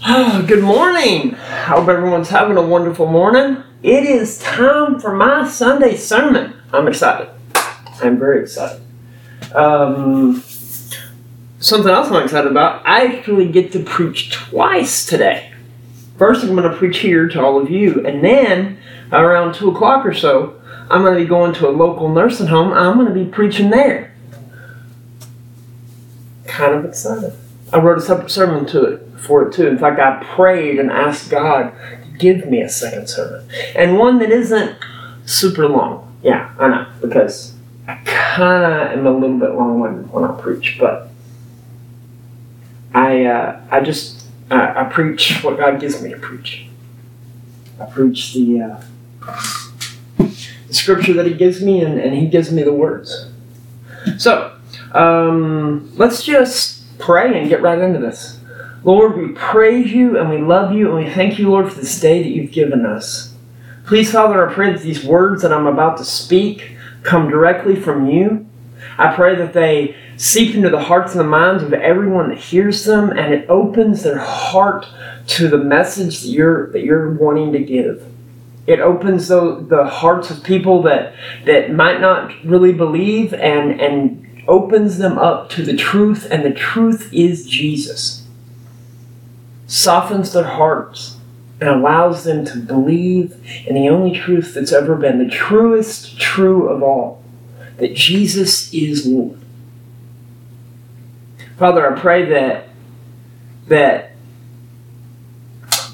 Good morning. Hope everyone's having a wonderful morning. It is time for my Sunday sermon. I'm excited. I'm very excited. Um, something else I'm excited about. I actually get to preach twice today. First, I'm going to preach here to all of you, and then around two o'clock or so, I'm going to be going to a local nursing home. I'm going to be preaching there. Kind of excited. I wrote a sermon to it for it too. In fact, I prayed and asked God to give me a second sermon, and one that isn't super long. Yeah, I know because I kind of am a little bit long-winded when I preach, but I uh, I just I, I preach what God gives me to preach. I preach the, uh, the scripture that He gives me, and, and He gives me the words. So um, let's just pray and get right into this. Lord, we praise you and we love you and we thank you, Lord, for this day that you've given us. Please, Father, I pray that these words that I'm about to speak come directly from you. I pray that they seep into the hearts and the minds of everyone that hears them and it opens their heart to the message that you're, that you're wanting to give. It opens the, the hearts of people that, that might not really believe and, and opens them up to the truth, and the truth is Jesus. Softens their hearts and allows them to believe in the only truth that's ever been, the truest true of all, that Jesus is Lord. Father, I pray that that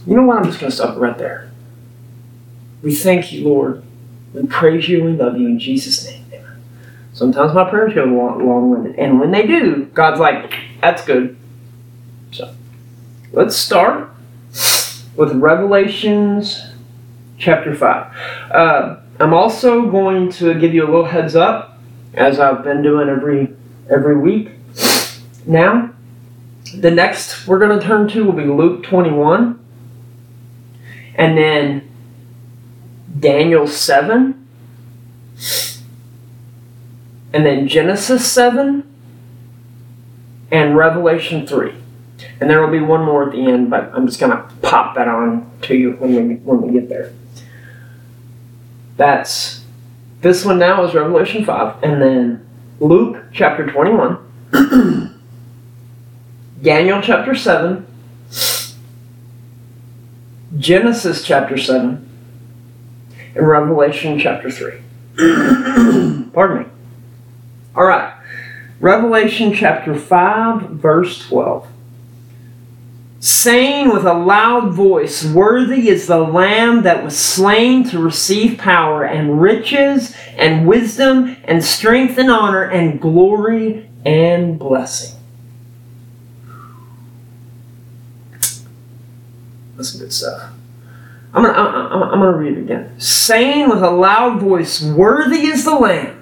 you know what? I'm just to stop right there. We thank you, Lord. We praise you and we love you in Jesus' name. Sometimes my prayers go long winded, and when they do, God's like, that's good. So let's start with Revelations chapter 5. Uh, I'm also going to give you a little heads up, as I've been doing every every week. Now, the next we're going to turn to will be Luke 21, and then Daniel 7, and then Genesis 7, and Revelation 3. And there will be one more at the end, but I'm just going to pop that on to you when we, when we get there. That's this one now is Revelation 5, and then Luke chapter 21, Daniel chapter 7, Genesis chapter 7, and Revelation chapter 3. Pardon me. All right. Revelation chapter 5, verse 12 saying with a loud voice, Worthy is the Lamb that was slain to receive power and riches and wisdom and strength and honor and glory and blessing. That's some good stuff. I'm gonna, I'm, gonna read it again. Saying with a loud voice, Worthy is the Lamb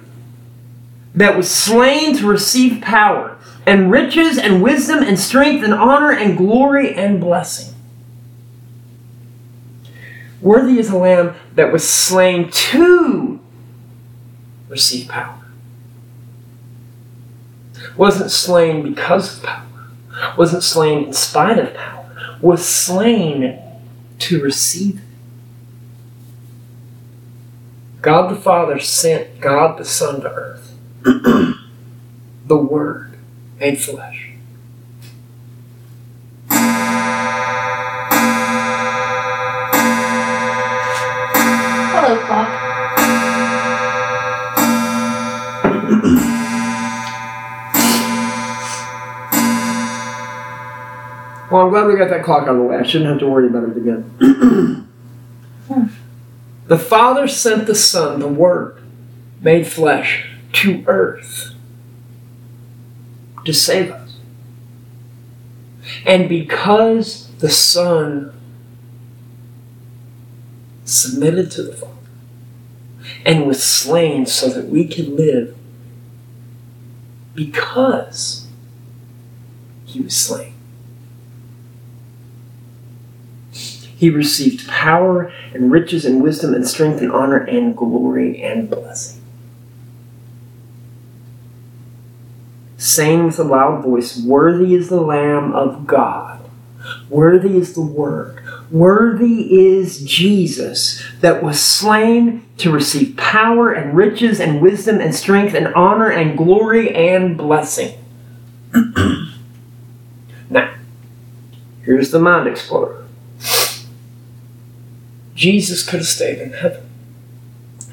that was slain to receive power and riches and wisdom and strength and honor and glory and blessing. Worthy is the Lamb that was slain to receive power. Wasn't slain because of power. Wasn't slain in spite of power. Was slain to receive it. God the Father sent God the Son to earth. the Word made flesh. Hello, clock. Well, I'm glad we got that clock out of the way. I shouldn't have to worry about it again. the Father sent the Son, the Word, made flesh, to earth to save us. And because the Son submitted to the Father and was slain so that we can live because he was slain. He received power and riches and wisdom and strength and honor and glory and blessing. Saying with a loud voice, Worthy is the Lamb of God Worthy is the Word. Worthy is Jesus that was slain to receive power and riches and wisdom and strength and honor and glory and blessing. now, here's the mind explorer. Jesus could have stayed in heaven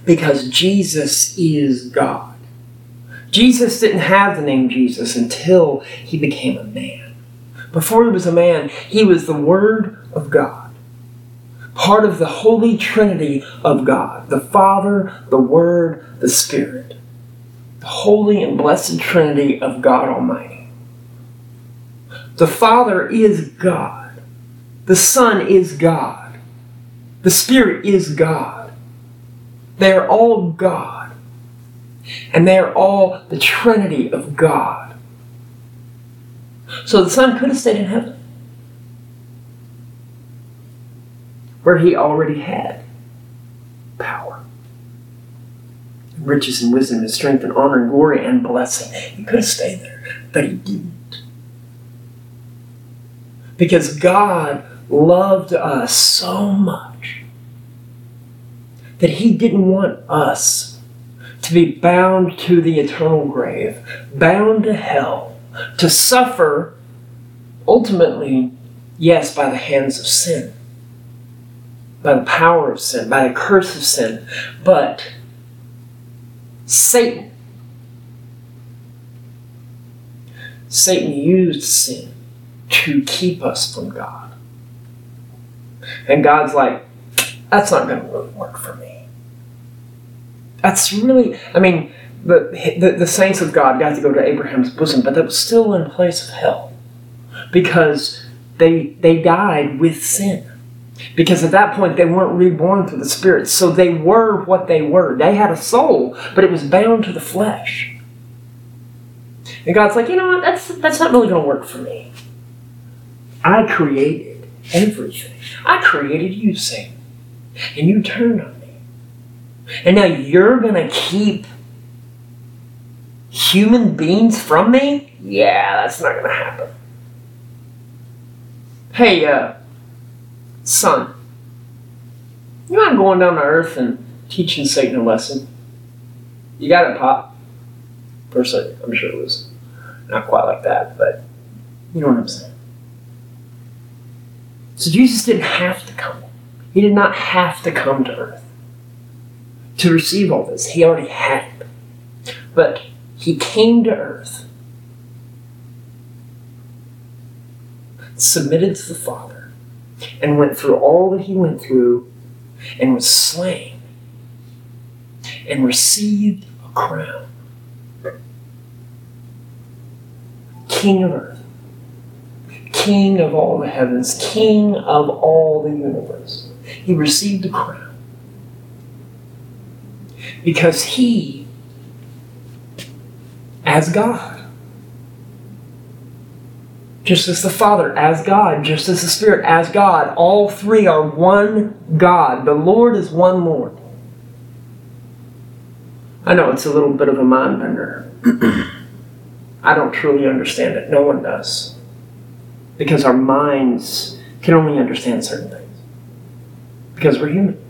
because Jesus is God. Jesus didn't have the name Jesus until he became a man. Before he was a man, he was the Word of God, part of the Holy Trinity of God the Father, the Word, the Spirit. The Holy and Blessed Trinity of God Almighty. The Father is God, the Son is God, the Spirit is God. They are all God, and they are all the Trinity of God. So the Son could have stayed in heaven, where he already had power, riches and wisdom and strength and honor and glory and blessing. He could have stayed there, but he didn't. Because God loved us so much that he didn't want us to be bound to the eternal grave, bound to hell, to suffer ultimately, yes, by the hands of sin, by the power of sin, by the curse of sin, but Satan. Satan used sin to keep us from God. And God's like, that's not going to really work for me. That's really, I mean, the, the, the saints of God got to go to Abraham's bosom, but that was still in place of hell because they, they died with sin. Because at that point they weren't reborn through the Spirit. So they were what they were. They had a soul, but it was bound to the flesh. And God's like, you know what? That's, that's not really going to work for me. I created everything. I created you, Satan. And you turned on me. And now you're going to keep human beings from me? Yeah, that's not going to happen. Hey, uh, son, you mind going down to Earth and teaching Satan a lesson? You got it, Pop. Personally, I'm sure it was not quite like that, but you know what I'm saying. So Jesus didn't have to come. He did not have to come to Earth to receive all this. He already had it. But he came to Earth, submitted to the Father, and went through all that he went through and was slain and received a crown. King of earth, King of all the heavens, King of all the universe. He received a crown because he, as God, just as the Father, as God, just as the Spirit, as God, all three are one God. The Lord is one Lord. I know it's a little bit of a mind bender. I don't truly understand it. No one does. Because our minds can only understand certain things. Because we're human.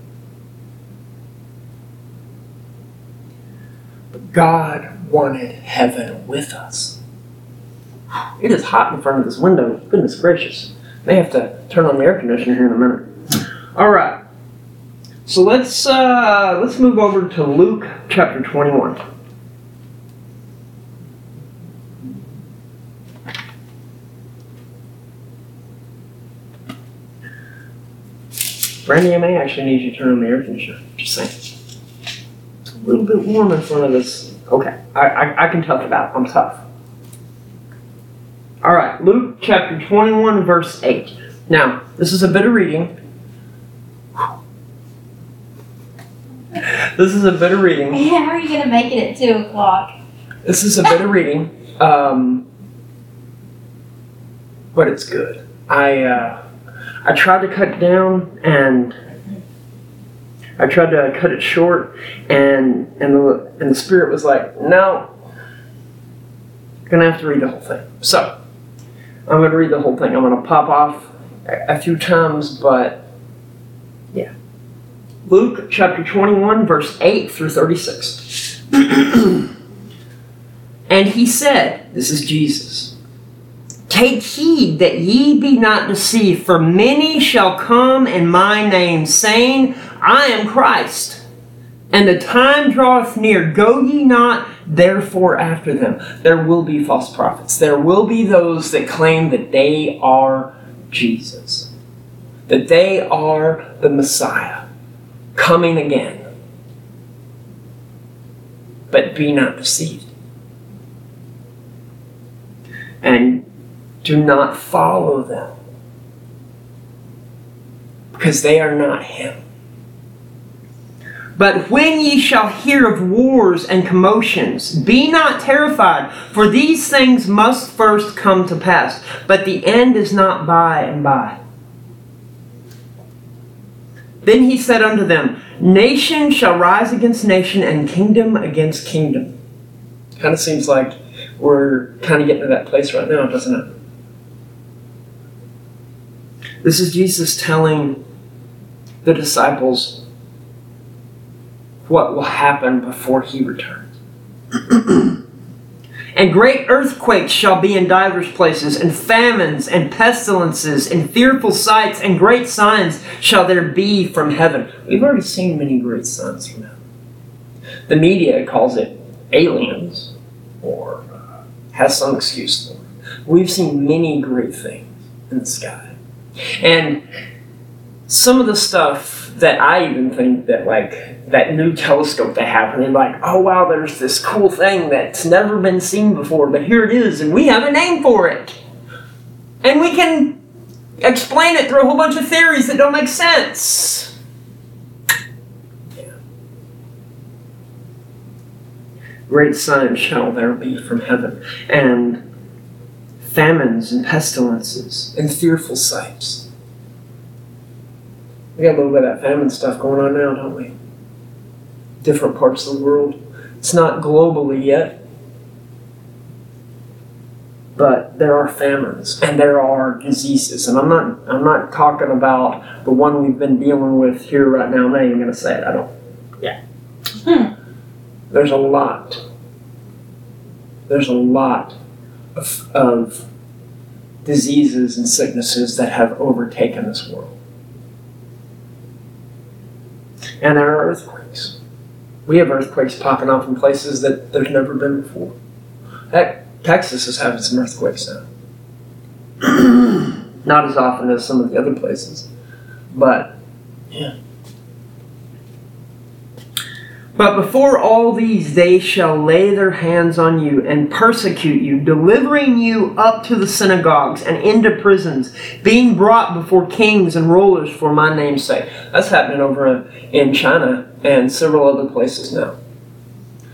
God wanted heaven with us. It is hot in front of this window. Goodness gracious. They have to turn on the air conditioner here in a minute. All right. So let's uh, let's move over to Luke chapter 21. Brandy, I may actually need you to turn on the air conditioner. Just saying. It's a little bit warm in front of this. Okay, I, I, I can tough it out. I'm tough. All right, Luke chapter 21, verse 8. Now, this is a bit of reading. This is a bit of reading. How are you gonna make it at two o'clock? This is a bit of reading. Um, but it's good. I uh, I tried to cut down and I tried to cut it short and and the and the spirit was like, no, gonna have to read the whole thing. So I'm gonna read the whole thing. I'm gonna pop off a, a few times, but yeah. Luke chapter 21, verse 8 through 36. and he said, This is Jesus. Take heed that ye be not deceived, for many shall come in my name, saying, I am Christ. And the time draweth near. Go ye not therefore after them. There will be false prophets. There will be those that claim that they are Jesus, that they are the Messiah coming again. But be not deceived. And do not follow them because they are not Him. But when ye shall hear of wars and commotions, be not terrified, for these things must first come to pass, but the end is not by and by. Then he said unto them, Nation shall rise against nation, and kingdom against kingdom. Kind of seems like we're kind of getting to that place right now, doesn't it? This is Jesus telling the disciples what will happen before he returns. and great earthquakes shall be in divers places, and famines, and pestilences, and fearful sights, and great signs shall there be from heaven. We've already seen many great signs from heaven. The media calls it aliens, or uh, has some excuse for it. We've seen many great things in the sky. And some of the stuff that I even think that like that new telescope they have, and they're like, oh wow, there's this cool thing that's never been seen before, but here it is, and we have a name for it. And we can explain it through a whole bunch of theories that don't make sense. Great signs shall there be from heaven, and famines and pestilences and fearful sights. We got a little bit of that famine stuff going on now, don't we? Different parts of the world. It's not globally yet, but there are famines and there are diseases. And I'm not I'm not talking about the one we've been dealing with here right now. I'm not even gonna say it. I don't yeah. Hmm. There's a lot. There's a lot of, of diseases and sicknesses that have overtaken this world. And there are earthquakes. We have earthquakes popping off in places that there's never been before. Heck, Texas is having some earthquakes now. Not as often as some of the other places. But, yeah. But before all these, they shall lay their hands on you and persecute you, delivering you up to the synagogues and into prisons, being brought before kings and rulers for my name's sake. That's happening over in China and several other places now.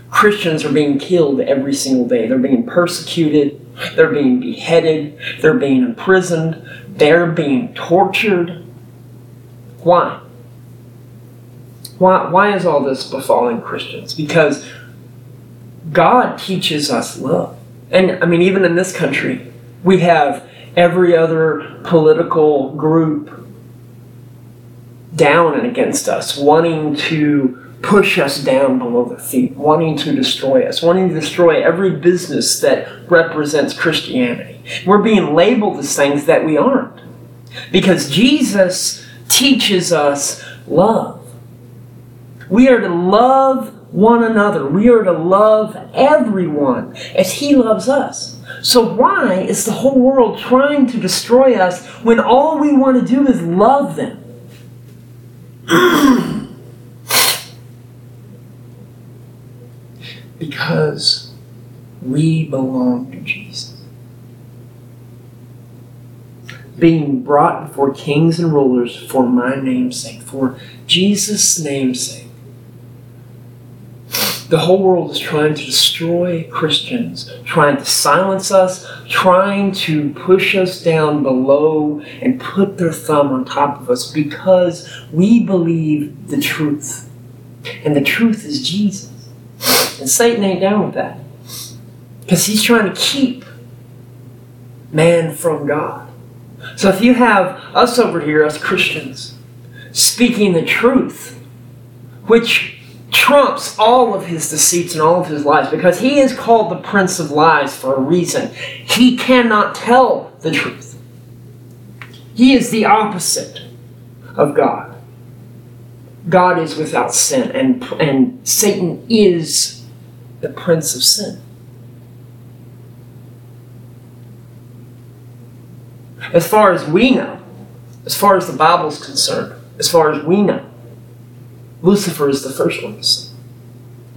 Christians are being killed every single day. They're being persecuted, they're being beheaded, they're being imprisoned, they're being tortured. Why? Why, why is all this befalling Christians? Because God teaches us love. And I mean, even in this country, we have every other political group down and against us, wanting to push us down below the feet, wanting to destroy us, wanting to destroy every business that represents Christianity. We're being labeled as things that we aren't. Because Jesus teaches us love. We are to love one another. We are to love everyone as He loves us. So, why is the whole world trying to destroy us when all we want to do is love them? because we belong to Jesus. Being brought before kings and rulers for my name's sake, for Jesus' name's sake. The whole world is trying to destroy Christians, trying to silence us, trying to push us down below and put their thumb on top of us because we believe the truth. And the truth is Jesus. And Satan ain't down with that. Because he's trying to keep man from God. So if you have us over here, us Christians, speaking the truth, which trumps all of his deceits and all of his lies, because he is called the Prince of Lies for a reason. He cannot tell the truth. He is the opposite of God. God is without sin, and, and Satan is the prince of sin. As far as we know, as far as the Bible's concerned, as far as we know, Lucifer is the first one to sin.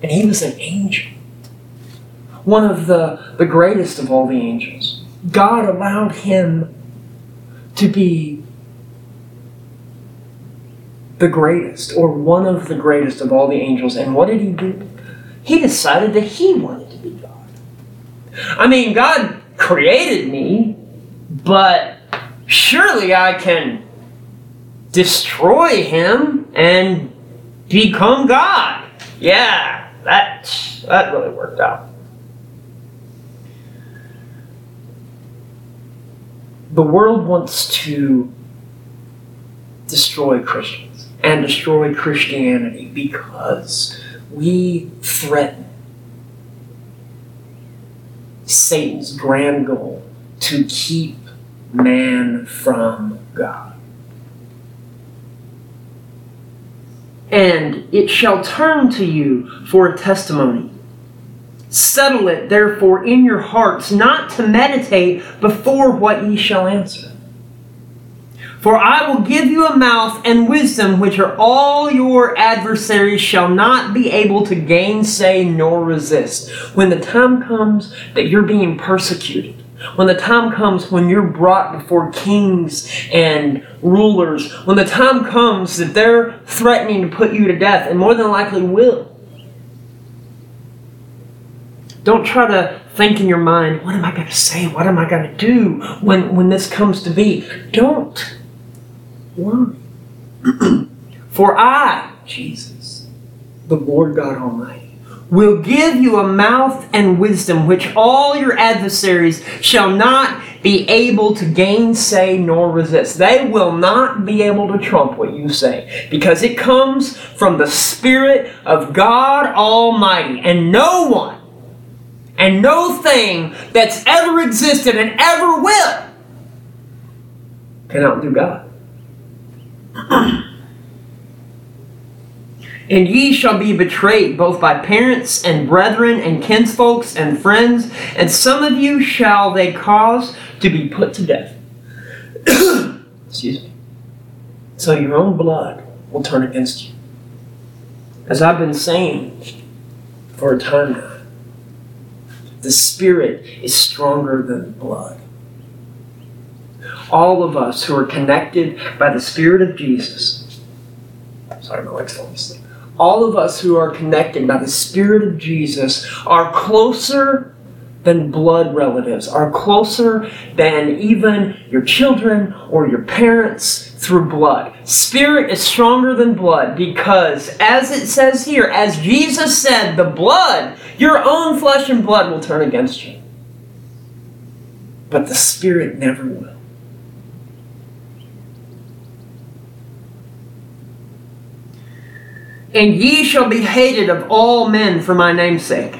And he was an angel. One of the, the greatest of all the angels. God allowed him to be the greatest, or one of the greatest of all the angels. And what did he do? He decided that he wanted to be God. I mean, God created me, but surely I can destroy him and become God. Yeah, that that really worked out. The world wants to destroy Christians and destroy Christianity because we threaten Satan's grand goal to keep man from God. And it shall turn to you for a testimony. Settle it, therefore, in your hearts, not to meditate before what ye shall answer. For I will give you a mouth and wisdom which are all your adversaries shall not be able to gainsay nor resist. When the time comes that you're being persecuted, when the time comes when you're brought before kings and rulers, when the time comes that they're threatening to put you to death, and more than likely will, don't try to think in your mind, what am I going to say? What am I going to do when, when this comes to be? Don't worry. For I, Jesus, the Lord God Almighty, will give you a mouth and wisdom which all your adversaries shall not be able to gainsay nor resist. They will not be able to trump what you say because it comes from the Spirit of God Almighty. And no one and no thing that's ever existed and ever will can outdo God. And ye shall be betrayed both by parents and brethren and kinsfolks and friends, and some of you shall they cause to be put to death. Excuse me. So your own blood will turn against you. As I've been saying for a time now, the Spirit is stronger than blood. All of us who are connected by the Spirit of Jesus, sorry, my leg's falling asleep all of us who are connected by the Spirit of Jesus are closer than blood relatives, are closer than even your children or your parents through blood. Spirit is stronger than blood because, as it says here, as Jesus said, the blood, your own flesh and blood will turn against you. But the Spirit never will. And ye shall be hated of all men for my name's sake.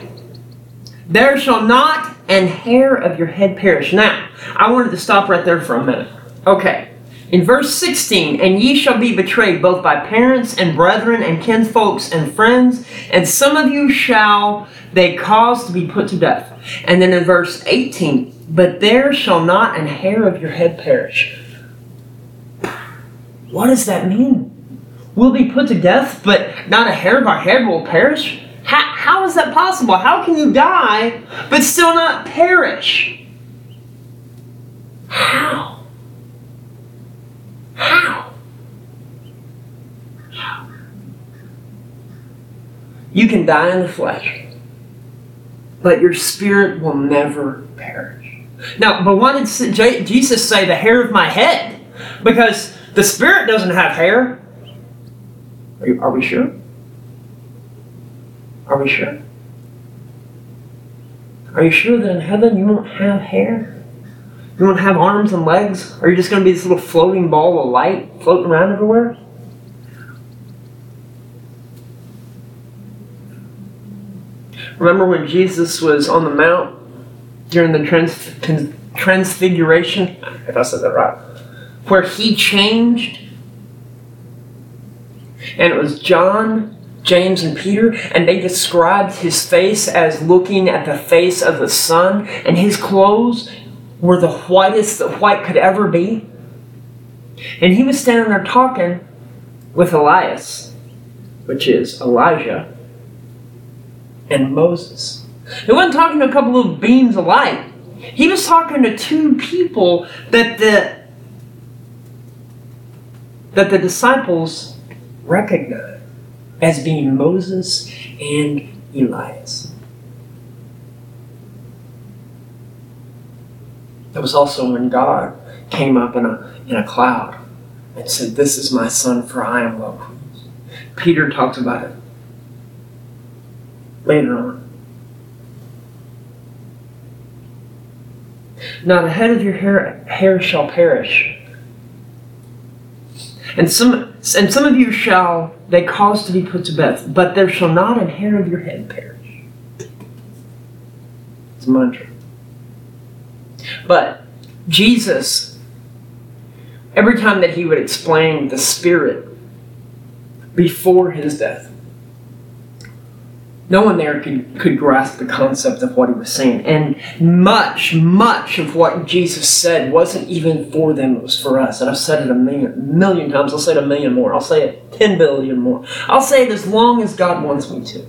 There shall not an hair of your head perish. Now, I wanted to stop right there for a minute. Okay. In verse 16, and ye shall be betrayed both by parents and brethren and kinsfolks and friends, and some of you shall they cause to be put to death. And then in verse 18, but there shall not an hair of your head perish. What does that mean? We'll be put to death, but not a hair of our head will perish? How, how is that possible? How can you die but still not perish? How? How? How? You can die in the flesh, but your spirit will never perish. Now, but why did Jesus say the hair of my head? Because the spirit doesn't have hair. Are, you, are we sure? Are we sure? Are you sure that in heaven you won't have hair? You won't have arms and legs? Are you just going to be this little floating ball of light floating around everywhere? Remember when Jesus was on the mount during the trans- transfiguration? If I said that right. Where he changed? And it was John, James, and Peter, and they described his face as looking at the face of the sun, and his clothes were the whitest that white could ever be. And he was standing there talking with Elias, which is Elijah, and Moses. He wasn't talking to a couple of beams of light. He was talking to two people that the that the disciples recognized as being Moses and Elias. That was also when God came up in a, in a cloud and said, This is my son, for I am well pleased. Peter talks about it later on. Not a head of your hair, hair shall perish. And some and some of you shall they cause to be put to death, but there shall not an hair of your head perish. It's a mantra. But Jesus, every time that he would explain the Spirit before his death, no one there could, could grasp the concept of what he was saying. And much, much of what Jesus said wasn't even for them, it was for us. And I've said it a million, million times. I'll say it a million more. I'll say it 10 billion more. I'll say it as long as God wants me to.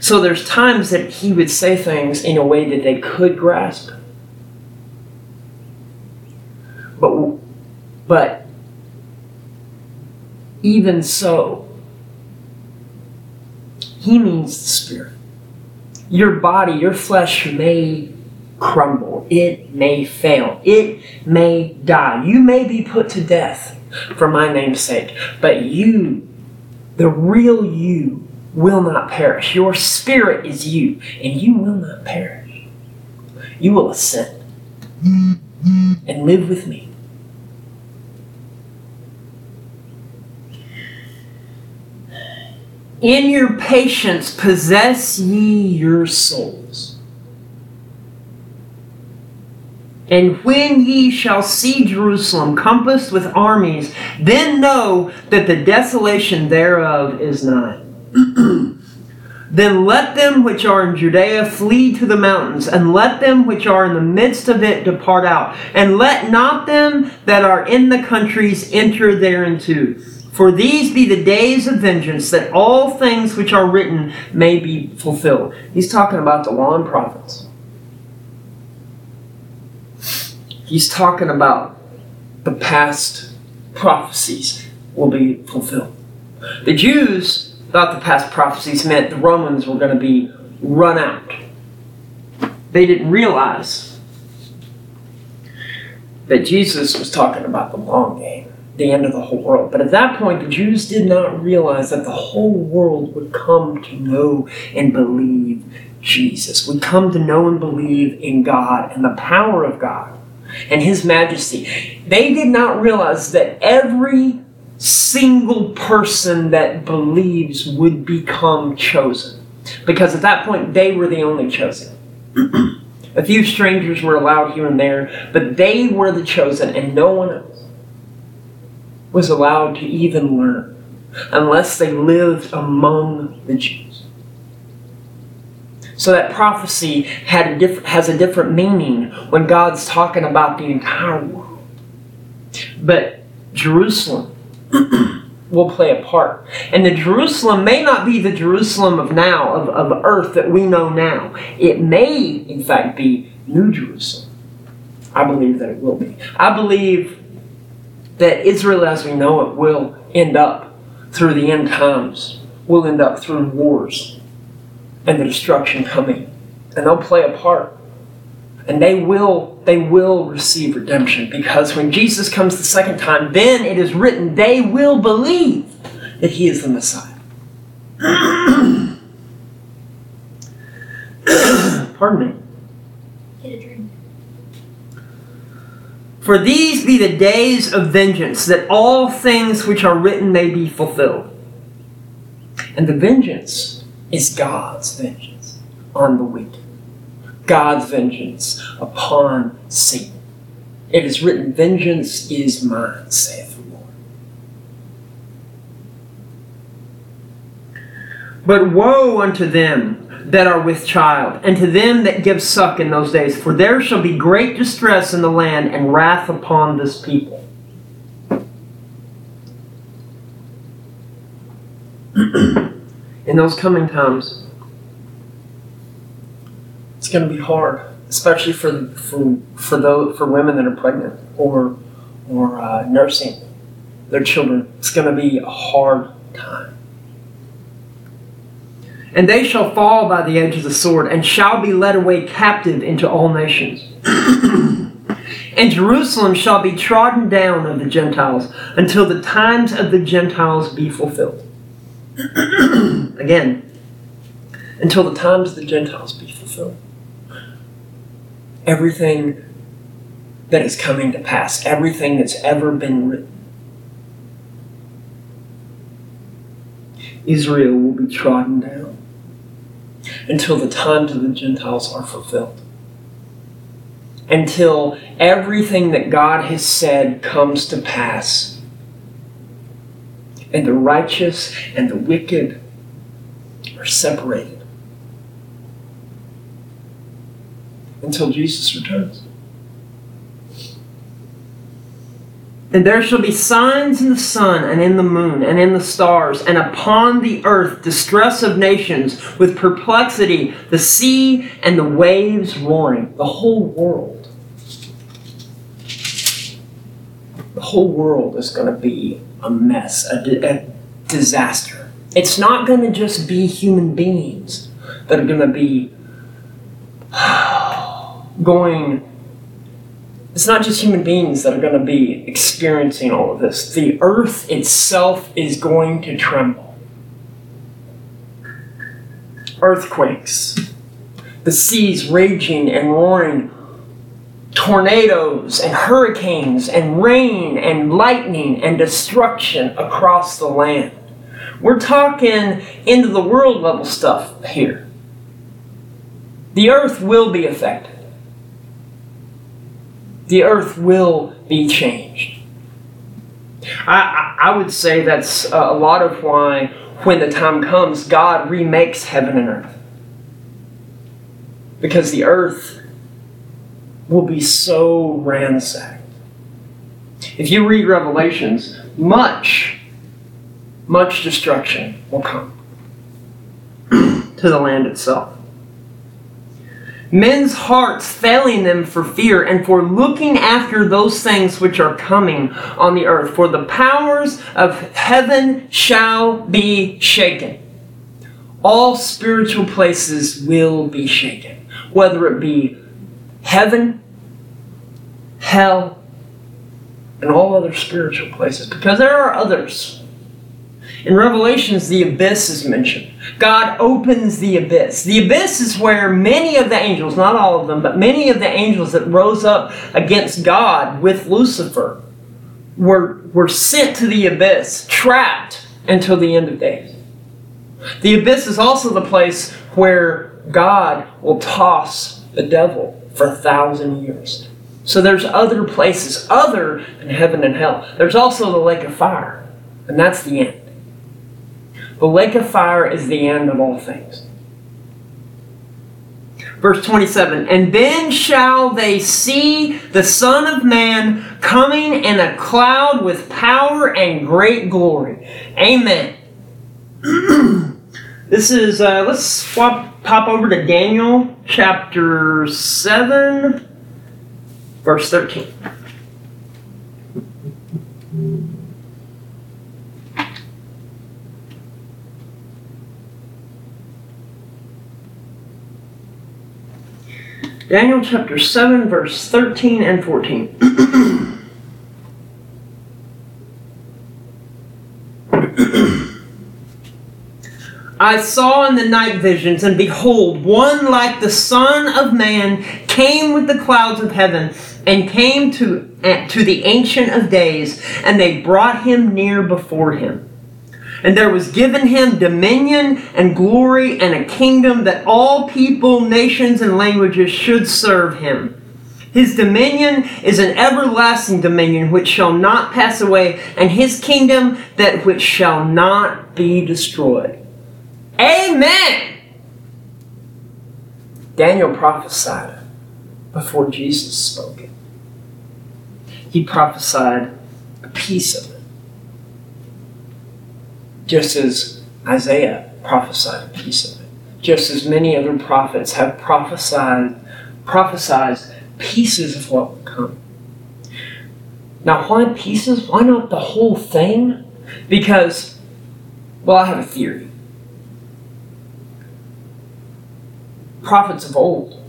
So there's times that he would say things in a way that they could grasp. But, but even so, he means the spirit. Your body, your flesh may crumble. It may fail. It may die. You may be put to death for my name's sake. But you, the real you, will not perish. Your spirit is you, and you will not perish. You will ascend and live with me. In your patience possess ye your souls. And when ye shall see Jerusalem compassed with armies, then know that the desolation thereof is nigh. then let them which are in Judea flee to the mountains, and let them which are in the midst of it depart out, and let not them that are in the countries enter thereinto. For these be the days of vengeance, that all things which are written may be fulfilled. He's talking about the law and prophets. He's talking about the past prophecies will be fulfilled. The Jews thought the past prophecies meant the Romans were going to be run out. They didn't realize that Jesus was talking about the long game the end of the whole world. But at that point, the Jews did not realize that the whole world would come to know and believe Jesus, would come to know and believe in God and the power of God and His majesty. They did not realize that every single person that believes would become chosen. Because at that point, they were the only chosen. A few strangers were allowed here and there, but they were the chosen and no one was allowed to even learn unless they lived among the Jews. So that prophecy had a has a different meaning when God's talking about the entire world. But Jerusalem will play a part. And the Jerusalem may not be the Jerusalem of now, of, of earth that we know now. It may, in fact, be New Jerusalem. I believe that it will be. I believe that Israel as we know it will end up through the end times, will end up through wars and the destruction coming. And they'll play a part. And they will they will receive redemption because when Jesus comes the second time, then it is written they will believe that he is the Messiah. Pardon me. Get a drink. For these be the days of vengeance, that all things which are written may be fulfilled. And the vengeance is God's vengeance on the wicked, God's vengeance upon Satan. It is written, Vengeance is mine, saith the Lord. But woe unto them that are with child, and to them that give suck in those days, for there shall be great distress in the land and wrath upon this people. in those coming times, it's going to be hard, especially for for for those for women that are pregnant or or uh, nursing their children. It's going to be a hard time. And they shall fall by the edge of the sword, and shall be led away captive into all nations. and Jerusalem shall be trodden down of the Gentiles, until the times of the Gentiles be fulfilled. Again, until the times of the Gentiles be fulfilled. Everything that is coming to pass, everything that's ever been written. Israel will be trodden down until the times of the Gentiles are fulfilled. Until everything that God has said comes to pass. And the righteous and the wicked are separated. Until Jesus returns. And there shall be signs in the sun and in the moon and in the stars, and upon the earth distress of nations, with perplexity, the sea and the waves roaring. The whole world. The whole world is going to be a mess, a, a disaster. It's not going to just be human beings that are going to be going it's not just human beings that are going to be experiencing all of this. The earth itself is going to tremble. Earthquakes, the seas raging and roaring, tornadoes and hurricanes and rain and lightning and destruction across the land. We're talking into the world level stuff here. The earth will be affected the earth will be changed. I, I would say that's uh, a lot of why, when the time comes, God remakes heaven and earth. Because the earth will be so ransacked. If you read Revelations, much, much destruction will come to the land itself men's hearts failing them for fear and for looking after those things which are coming on the earth. For the powers of heaven shall be shaken. All spiritual places will be shaken, whether it be heaven, hell, and all other spiritual places, because there are others. In Revelations, the abyss is mentioned. God opens the abyss. The abyss is where many of the angels, not all of them, but many of the angels that rose up against God with Lucifer were, were sent to the abyss, trapped until the end of days. The abyss is also the place where God will toss the devil for a thousand years. So there's other places other than heaven and hell. There's also the lake of fire, and that's the end. The lake of fire is the end of all things. Verse 27 And then shall they see the Son of Man coming in a cloud with power and great glory. Amen. this is, uh, let's swap, pop over to Daniel chapter 7, verse 13. Daniel chapter 7, verse 13 and 14. I saw in the night visions, and behold, one like the Son of Man came with the clouds of heaven, and came to, to the Ancient of Days, and they brought him near before him. And there was given him dominion and glory and a kingdom that all people, nations, and languages should serve him. His dominion is an everlasting dominion which shall not pass away, and his kingdom that which shall not be destroyed. Amen! Daniel prophesied before Jesus spoke it. He prophesied a piece of it. Just as Isaiah prophesied a piece of it. Just as many other prophets have prophesied prophesied pieces of what will come. Now, why pieces? Why not the whole thing? Because, well, I have a theory. Prophets of old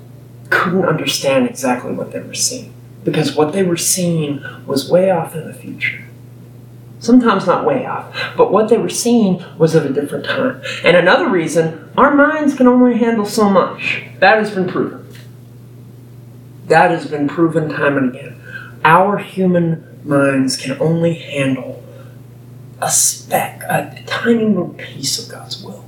couldn't understand exactly what they were seeing because what they were seeing was way off in the future. Sometimes not way off, but what they were seeing was of a different time. And another reason, our minds can only handle so much. That has been proven. That has been proven time and again. Our human minds can only handle a speck, a tiny little piece of God's will.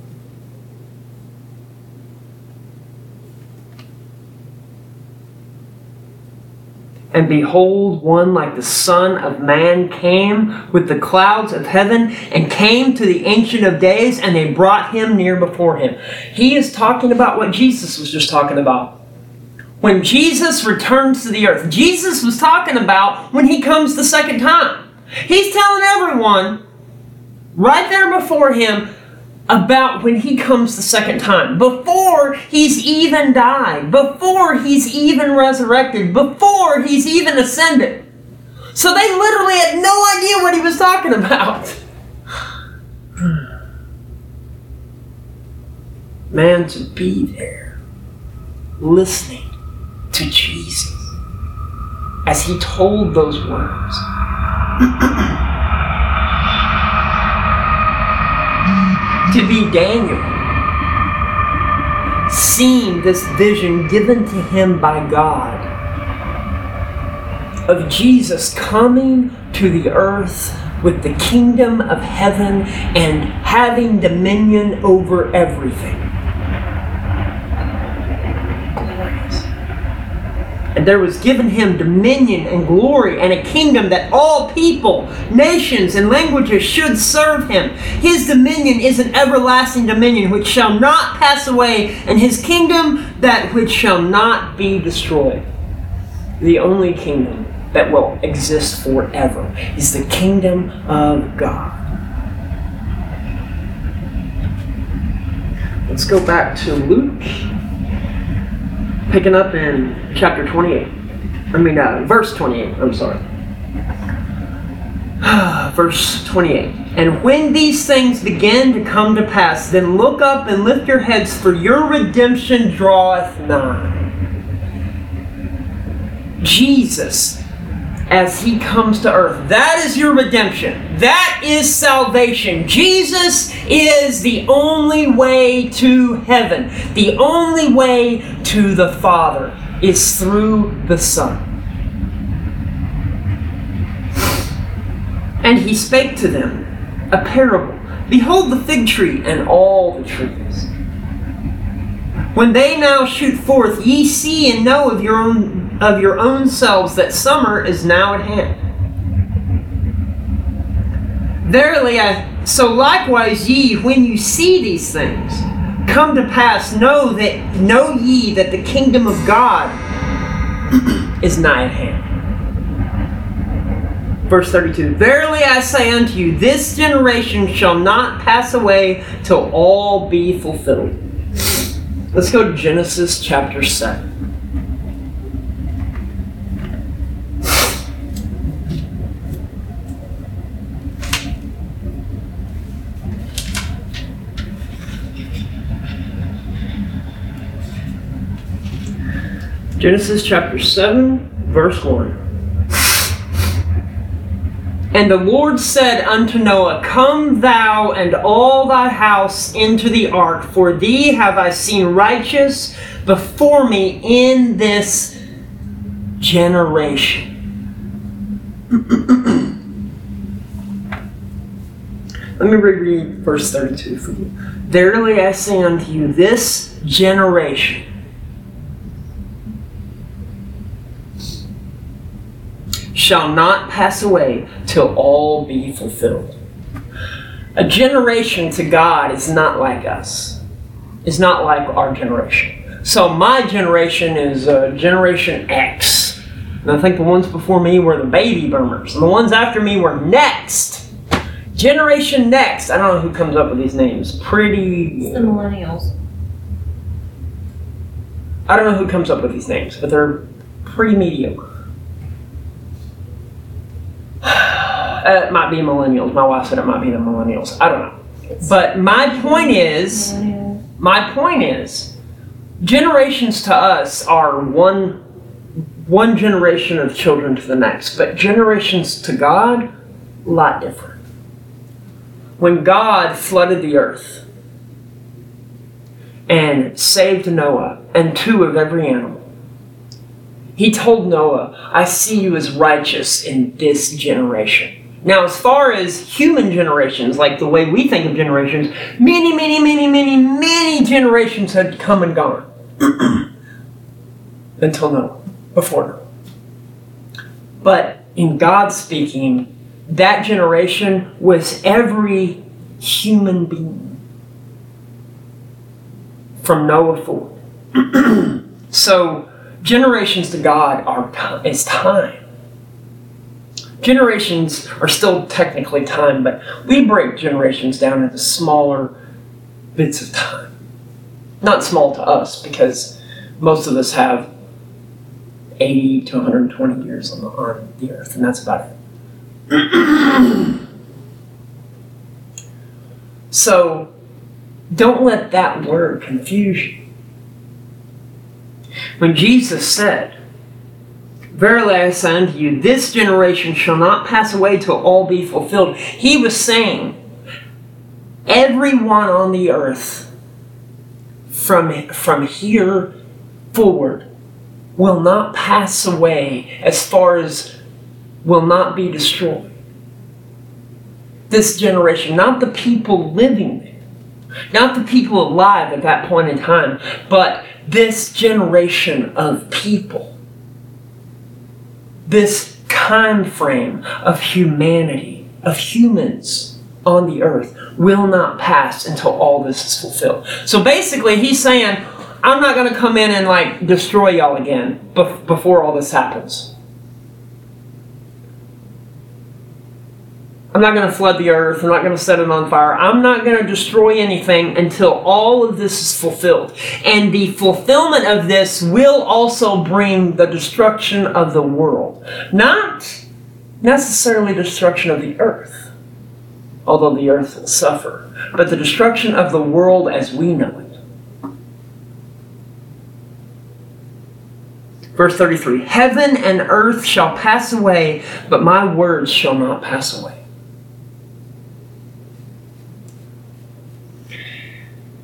And behold, one like the Son of Man came with the clouds of heaven and came to the Ancient of Days, and they brought him near before him. He is talking about what Jesus was just talking about. When Jesus returns to the earth, Jesus was talking about when he comes the second time. He's telling everyone right there before him about when he comes the second time, before he's even died, before he's even resurrected, before he's even ascended. So they literally had no idea what he was talking about. Man, to be there, listening to Jesus as he told those words. to be Daniel, seeing this vision given to him by God of Jesus coming to the earth with the kingdom of heaven and having dominion over everything. And there was given him dominion and glory and a kingdom that all people, nations, and languages should serve him. His dominion is an everlasting dominion which shall not pass away, and his kingdom that which shall not be destroyed. The only kingdom that will exist forever is the kingdom of God. Let's go back to Luke picking up in chapter 28. I mean, uh, verse 28. I'm sorry. verse 28. And when these things begin to come to pass, then look up and lift your heads, for your redemption draweth nigh. Jesus as he comes to earth. That is your redemption. That is salvation. Jesus is the only way to heaven. The only way to the Father is through the Son. And he spake to them a parable Behold the fig tree and all the trees. When they now shoot forth, ye see and know of your own of your own selves that summer is now at hand. Verily, I, so likewise ye, when you see these things come to pass, know that know ye that the kingdom of God is nigh at hand. Verse 32 Verily I say unto you, this generation shall not pass away till all be fulfilled. Let's go to Genesis chapter 7. Genesis chapter 7, verse 1. And the Lord said unto Noah, Come thou and all thy house into the ark, for thee have I seen righteous before me in this generation. Let me reread verse 32 for you. Verily I say unto you, this generation shall not pass away till all be fulfilled. A generation to God is not like us, is not like our generation. So my generation is uh, Generation X. And I think the ones before me were the baby boomers. And the ones after me were next. Generation Next. I don't know who comes up with these names. Pretty. It's the millennials. I don't know who comes up with these names, but they're pretty mediocre. Uh, it might be millennials. My wife said it might be the millennials. I don't know. But my point is, my point is, generations to us are one one generation of children to the next, but generations to God, a lot different. When God flooded the earth and saved Noah and two of every animal, he told Noah, I see you as righteous in this generation. Now, as far as human generations, like the way we think of generations, many, many, many, many, many generations had come and gone until Noah, before. But in God speaking, that generation was every human being from Noah forward. so, generations to God are is time. Generations are still technically time, but we break generations down into smaller bits of time. Not small to us, because most of us have 80 to 120 years on the, on the earth, and that's about it. so, don't let that word confuse you. When Jesus said, Verily I say unto you, this generation shall not pass away till all be fulfilled. He was saying, everyone on the earth from, from here forward will not pass away as far as will not be destroyed. This generation, not the people living there, not the people alive at that point in time, but this generation of people this time frame of humanity, of humans on the earth, will not pass until all this is fulfilled. So basically, he's saying, I'm not going to come in and like destroy y'all again bef- before all this happens. I'm not going to flood the earth. I'm not going to set it on fire. I'm not going to destroy anything until all of this is fulfilled. And the fulfillment of this will also bring the destruction of the world. Not necessarily destruction of the earth, although the earth will suffer, but the destruction of the world as we know it. Verse 33 Heaven and earth shall pass away, but my words shall not pass away.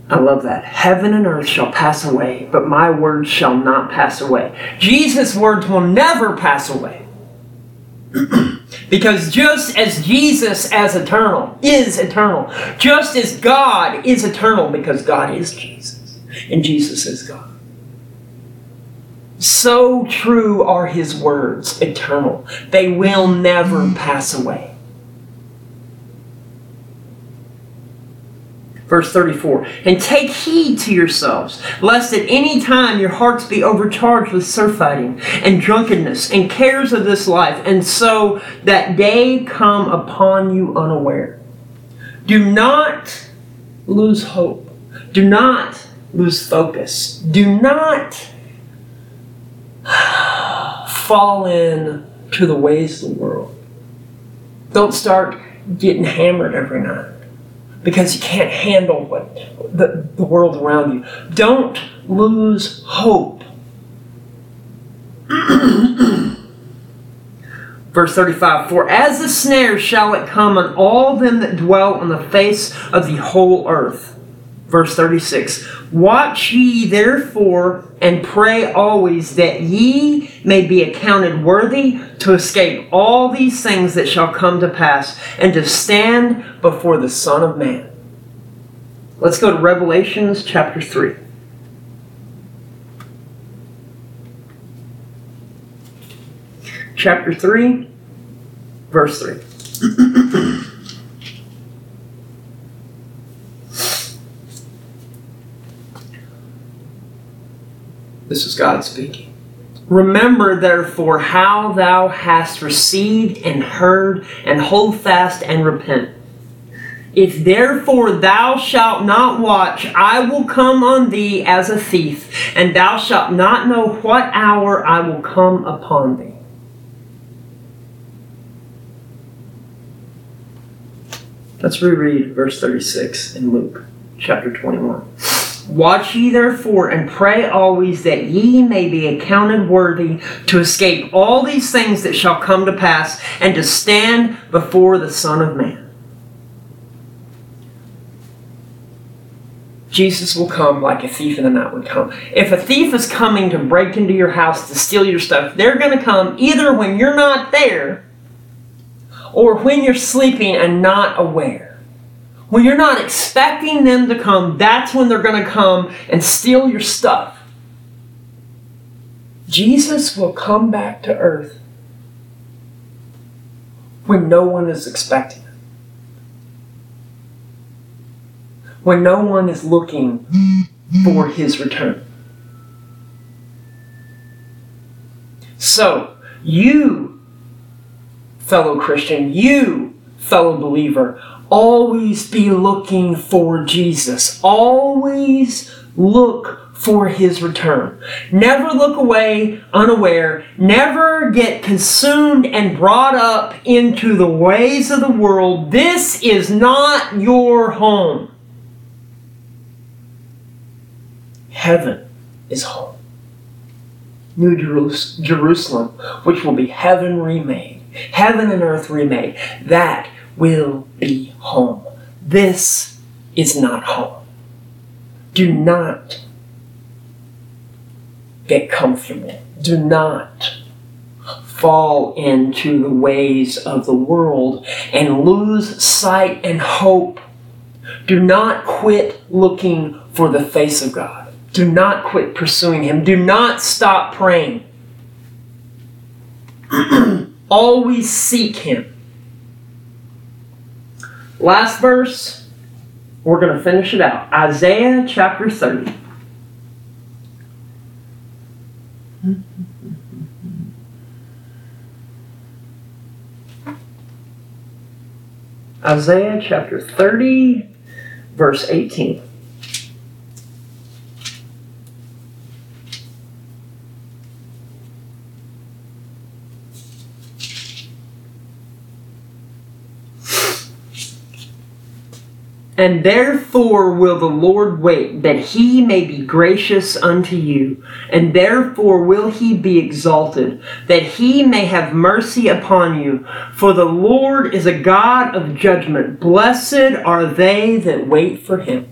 I love that. Heaven and earth shall pass away, but my words shall not pass away. Jesus' words will never pass away. because just as Jesus as eternal is eternal, just as God is eternal because God is Jesus and Jesus is God. So true are his words, eternal. They will never pass away. Verse 34 And take heed to yourselves, lest at any time your hearts be overcharged with surfeiting and drunkenness and cares of this life, and so that day come upon you unaware. Do not lose hope. Do not lose focus. Do not fall in to the ways of the world. Don't start getting hammered every night because you can't handle what the, the world around you. Don't lose hope. Verse 35 For as the snare shall it come on all them that dwell on the face of the whole earth. Verse 36 Watch ye therefore and pray always that ye may be accounted worthy to escape all these things that shall come to pass and to stand before the Son of Man. Let's go to Revelations chapter 3. Chapter 3, verse 3. This is God speaking. Remember therefore how thou hast received and heard, and hold fast and repent. If therefore thou shalt not watch, I will come on thee as a thief, and thou shalt not know what hour I will come upon thee. Let's reread verse 36 in Luke chapter 21. Watch ye therefore and pray always that ye may be accounted worthy to escape all these things that shall come to pass and to stand before the Son of Man. Jesus will come like a thief in the night would come. If a thief is coming to break into your house to steal your stuff, they're going to come either when you're not there or when you're sleeping and not aware. When you're not expecting them to come, that's when they're going to come and steal your stuff. Jesus will come back to earth when no one is expecting it. When no one is looking for his return. So, you, fellow Christian, you, fellow believer, always be looking for Jesus. Always look for his return. Never look away unaware. Never get consumed and brought up into the ways of the world. This is not your home. Heaven is home. New Jerusalem, which will be heaven remade, heaven and earth remade. That will be home. This is not home. Do not get comfortable. Do not fall into the ways of the world and lose sight and hope. Do not quit looking for the face of God. Do not quit pursuing Him. Do not stop praying. Always seek Him. Last verse, we're going to finish it out. Isaiah chapter 30. Isaiah chapter 30, verse 18. And therefore will the Lord wait, that he may be gracious unto you. And therefore will he be exalted, that he may have mercy upon you. For the Lord is a God of judgment. Blessed are they that wait for him.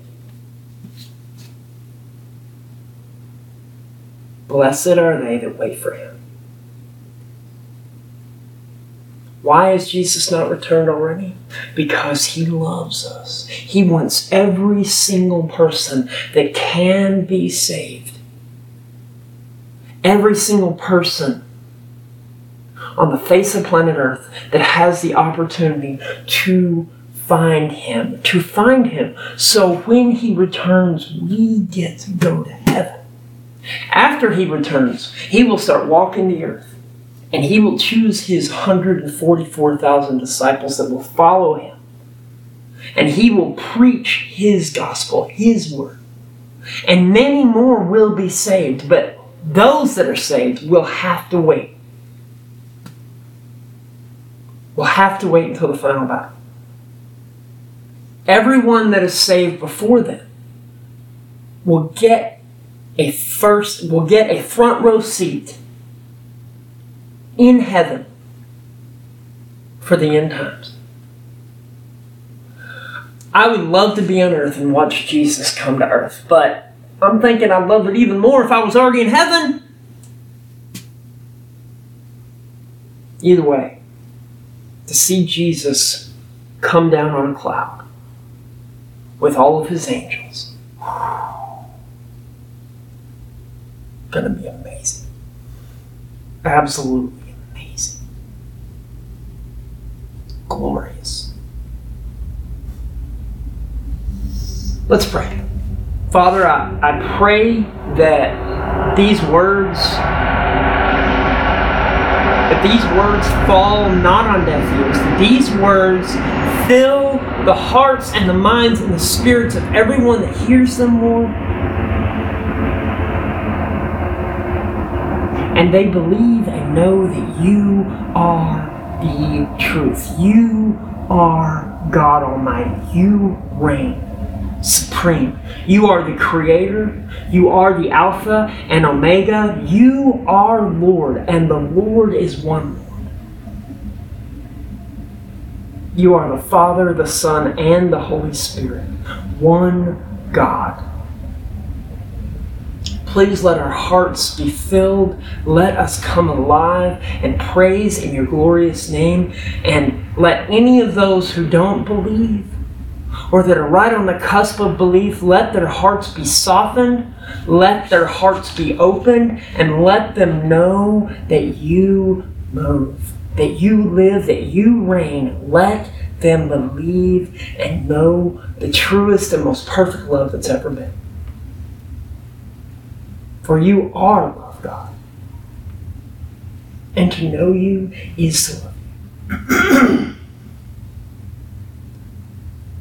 Blessed are they that wait for him. Why has Jesus not returned already? Because he loves us. He wants every single person that can be saved. Every single person on the face of planet Earth that has the opportunity to find him, to find him. So when he returns, we get to go to heaven. After he returns, he will start walking the earth and he will choose his 144,000 disciples that will follow him. And he will preach his gospel, his word. And many more will be saved, but those that are saved will have to wait. Will have to wait until the final battle. Everyone that is saved before then will get a first will get a front row seat in heaven for the end times. I would love to be on earth and watch Jesus come to earth, but I'm thinking I'd love it even more if I was already in heaven. Either way, to see Jesus come down on a cloud with all of his angels. Gonna be amazing. Absolutely amazing. Glorious. Let's pray. Father, I, I pray that these words that these words fall not on deaf ears, that these words fill the hearts and the minds and the spirits of everyone that hears them, Lord. And they believe and know that you are the truth. You are God Almighty. You reign supreme. You are the creator. You are the Alpha and Omega. You are Lord, and the Lord is one Lord. You are the Father, the Son, and the Holy Spirit. One God. Please let our hearts be filled. Let us come alive and praise in your glorious name. And let any of those who don't believe or that are right on the cusp of belief, let their hearts be softened, let their hearts be opened, and let them know that you move, that you live, that you reign. Let them believe and know the truest and most perfect love that's ever been. For you are love, God. And to know you is to love you.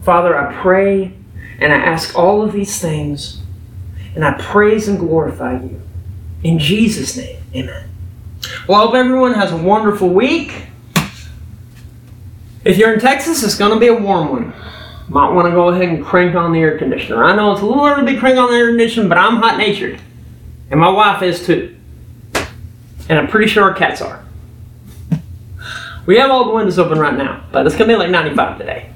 Father, I pray and I ask all of these things, and I praise and glorify you. In Jesus' name, amen. Well, I hope everyone has a wonderful week. If you're in Texas, it's going to be a warm one. Might want to go ahead and crank on the air conditioner. I know it's a little early to be crank on the air conditioner, but I'm hot natured. And my wife is too. And I'm pretty sure our cats are. We have all the windows open right now, but it's to be like 95 today.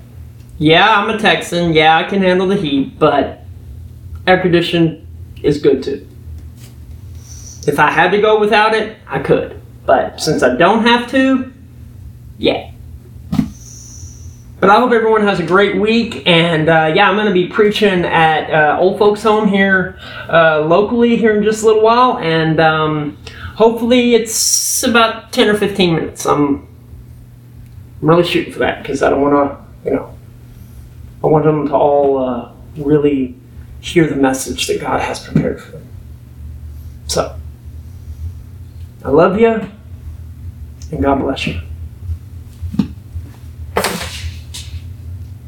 Yeah, I'm a Texan. Yeah, I can handle the heat, but air conditioning is good too. If I had to go without it, I could. But since I don't have to, yeah. But I hope everyone has a great week. And uh, yeah, I'm going to be preaching at uh, Old Folks Home here uh, locally here in just a little while. And um, hopefully it's about 10 or 15 minutes. I'm, I'm really shooting for that because I don't want to, you know, I want them to all uh, really hear the message that God has prepared for them. So, I love you, and God bless you.